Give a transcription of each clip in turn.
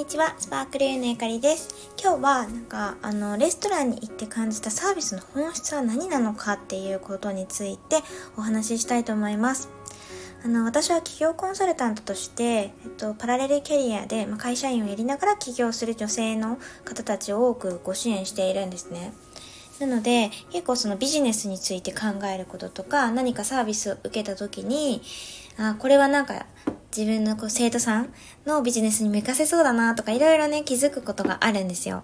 にちは、スパークルユーのゆかりです。今日は、なんか、あの、レストランに行って感じたサービスの本質は何なのかっていうことについてお話ししたいと思います。あの、私は企業コンサルタントとして、えっと、パラレルキャリアで、ま、会社員をやりながら起業する女性の方たちを多くご支援しているんですね。なので、結構そのビジネスについて考えることとか、何かサービスを受けた時に、あ、これはなんか自分のこう生徒さんのビジネスに向かせそうだなとかいろいろね気づくことがあるんですよ。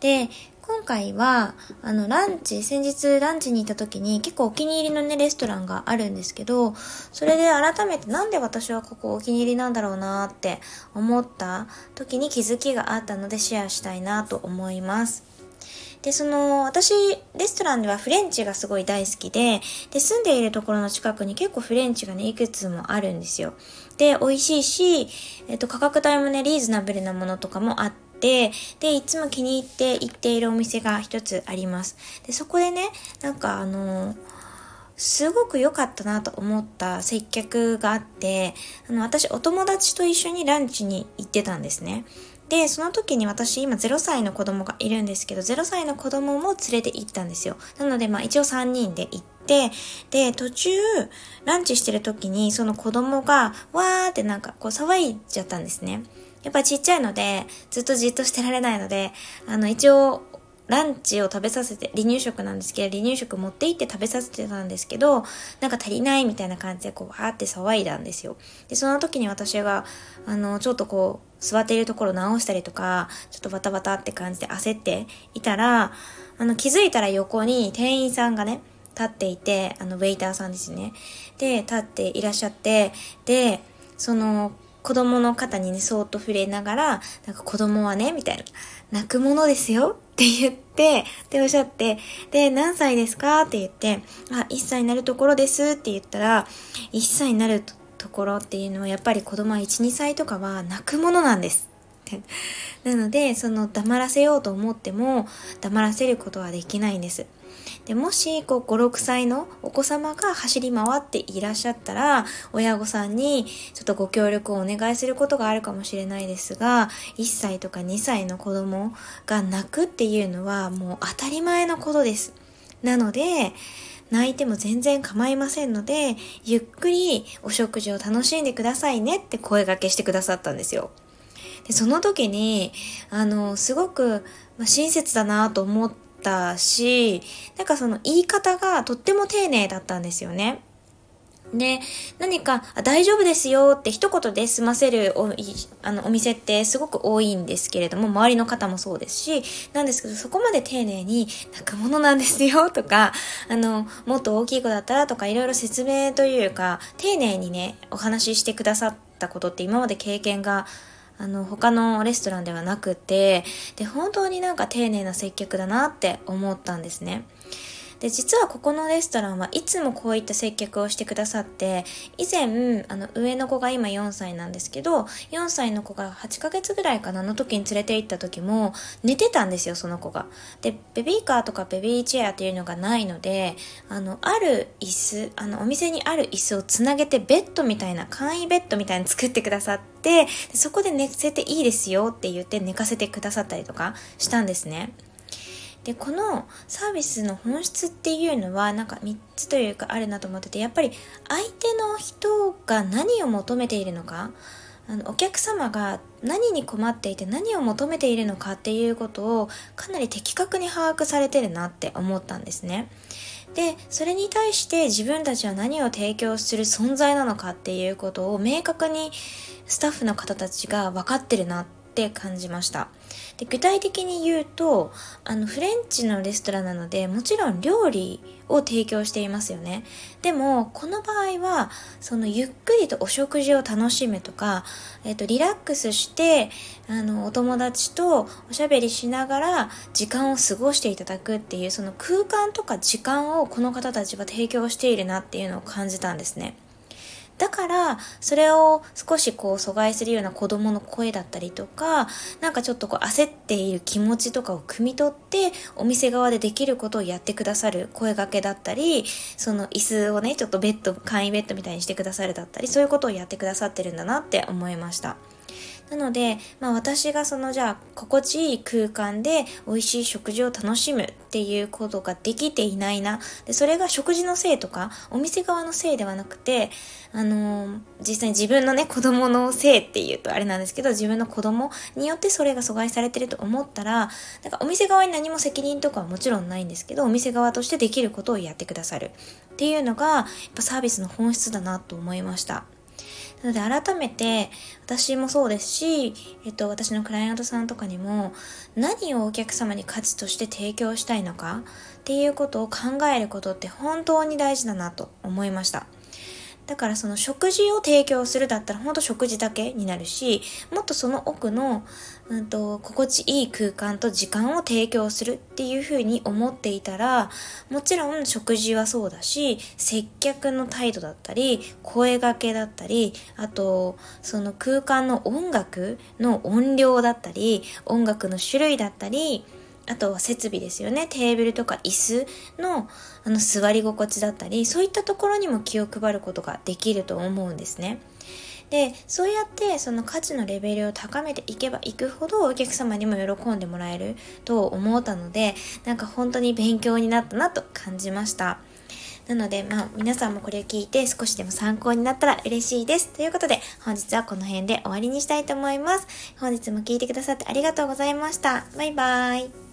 で、今回は、あの、ランチ、先日ランチに行った時に結構お気に入りのね、レストランがあるんですけど、それで改めてなんで私はここお気に入りなんだろうなって思った時に気づきがあったのでシェアしたいなと思います。で、その、私、レストランではフレンチがすごい大好きで、で、住んでいるところの近くに結構フレンチがね、いくつもあるんですよ。で、美味しいし、えっと、価格帯もね、リーズナブルなものとかもあって、で、いつも気に入って行っているお店が一つあります。で、そこでね、なんかあのすごく良かったなと思った接客があって、あの、私お友達と一緒にランチに行ってたんですね。で、その時に私今0歳の子供がいるんですけど、0歳の子供も連れて行ったんですよ。なので、まあ一応3人で行って、で、途中、ランチしてる時に、その子供が、わーってなんかこう騒いじゃったんですね。やっぱちっちゃいので、ずっとじっとしてられないので、あの、一応、ランチを食べさせて、離乳食なんですけど、離乳食持って行って食べさせてたんですけど、なんか足りないみたいな感じでこう、わーって騒いだんですよ。で、その時に私が、あの、ちょっとこう、座っているところ直したりとか、ちょっとバタバタって感じで焦っていたら、あの、気づいたら横に店員さんがね、立っていて、あの、ウェイターさんですね。で、立っていらっしゃって、で、その、子供の肩にね、そーっと触れながら、なんか子供はね、みたいな、泣くものですよ。って言って、で、おっしゃって、で、何歳ですか？って言って、あ、1歳になるところです。って言ったら、1歳になるところっていうのは、やっぱり子供は1、2歳とかは泣くものなんです。なので、その黙らせようと思っても、黙らせることはできないんです。でもしこう5、6歳のお子様が走り回っていらっしゃったら、親御さんにちょっとご協力をお願いすることがあるかもしれないですが、1歳とか2歳の子供が泣くっていうのはもう当たり前のことです。なので、泣いても全然構いませんので、ゆっくりお食事を楽しんでくださいねって声掛けしてくださったんですよ。で、その時に、あの、すごく、ま、親切だなと思って、ったし、なんかその言い方がとっても丁寧だったんですよね。で、何か、大丈夫ですよって一言で済ませるおあのお店ってすごく多いんですけれども、周りの方もそうですし、なんですけど、そこまで丁寧に、泣くものなんですよ とか、あの、もっと大きい子だったらとか、いろいろ説明というか、丁寧にね、お話ししてくださったことって今まで経験があの、他のレストランではなくて、で、本当になんか丁寧な接客だなって思ったんですね。で、実はここのレストランはいつもこういった接客をしてくださって、以前、あの、上の子が今4歳なんですけど、4歳の子が8ヶ月ぐらいかなの時に連れて行った時も、寝てたんですよ、その子が。で、ベビーカーとかベビーチェアっていうのがないので、あの、ある椅子、あの、お店にある椅子をつなげてベッドみたいな、簡易ベッドみたいに作ってくださって、そこで寝せていいですよって言って寝かせてくださったりとかしたんですね。でこのサービスの本質っていうのはなんか3つというかあるなと思っててやっぱり相手の人が何を求めているのかあのお客様が何に困っていて何を求めているのかっていうことをかなり的確に把握されてるなって思ったんですね。でそれに対して自分たちは何を提供する存在なのかっていうことを明確にスタッフの方たちが分かってるなってって感じました。で具体的に言うとあのフレンチのレストランなのでもちろん料理を提供していますよねでもこの場合はそのゆっくりとお食事を楽しむとか、えっと、リラックスしてあのお友達とおしゃべりしながら時間を過ごしていただくっていうその空間とか時間をこの方たちは提供しているなっていうのを感じたんですね。だから、それを少しこう阻害するような子供の声だったりとか、なんかちょっとこう焦っている気持ちとかを汲み取って、お店側でできることをやってくださる声がけだったり、その椅子をね、ちょっとベッド、簡易ベッドみたいにしてくださるだったり、そういうことをやってくださってるんだなって思いました。なので、まあ私がそのじゃあ心地いい空間で美味しい食事を楽しむっていうことができていないな。で、それが食事のせいとか、お店側のせいではなくて、あのー、実際自分のね、子供のせいっていうとあれなんですけど、自分の子供によってそれが阻害されてると思ったら、なんかお店側に何も責任とかはもちろんないんですけど、お店側としてできることをやってくださるっていうのが、やっぱサービスの本質だなと思いました。なので改めて私もそうですし、えっと、私のクライアントさんとかにも何をお客様に価値として提供したいのかっていうことを考えることって本当に大事だなと思いました。だからその食事を提供するだったら本当食事だけになるし、もっとその奥の、うんと、心地いい空間と時間を提供するっていうふうに思っていたら、もちろん食事はそうだし、接客の態度だったり、声掛けだったり、あと、その空間の音楽の音量だったり、音楽の種類だったり、あとは設備ですよね。テーブルとか椅子のあの座り心地だったり、そういったところにも気を配ることができると思うんですね。で、そうやってその価値のレベルを高めていけばいくほどお客様にも喜んでもらえると思ったので、なんか本当に勉強になったなと感じました。なので、まあ、皆さんもこれを聞いて少しでも参考になったら嬉しいです。ということで、本日はこの辺で終わりにしたいと思います。本日も聞いてくださってありがとうございました。バイバーイ。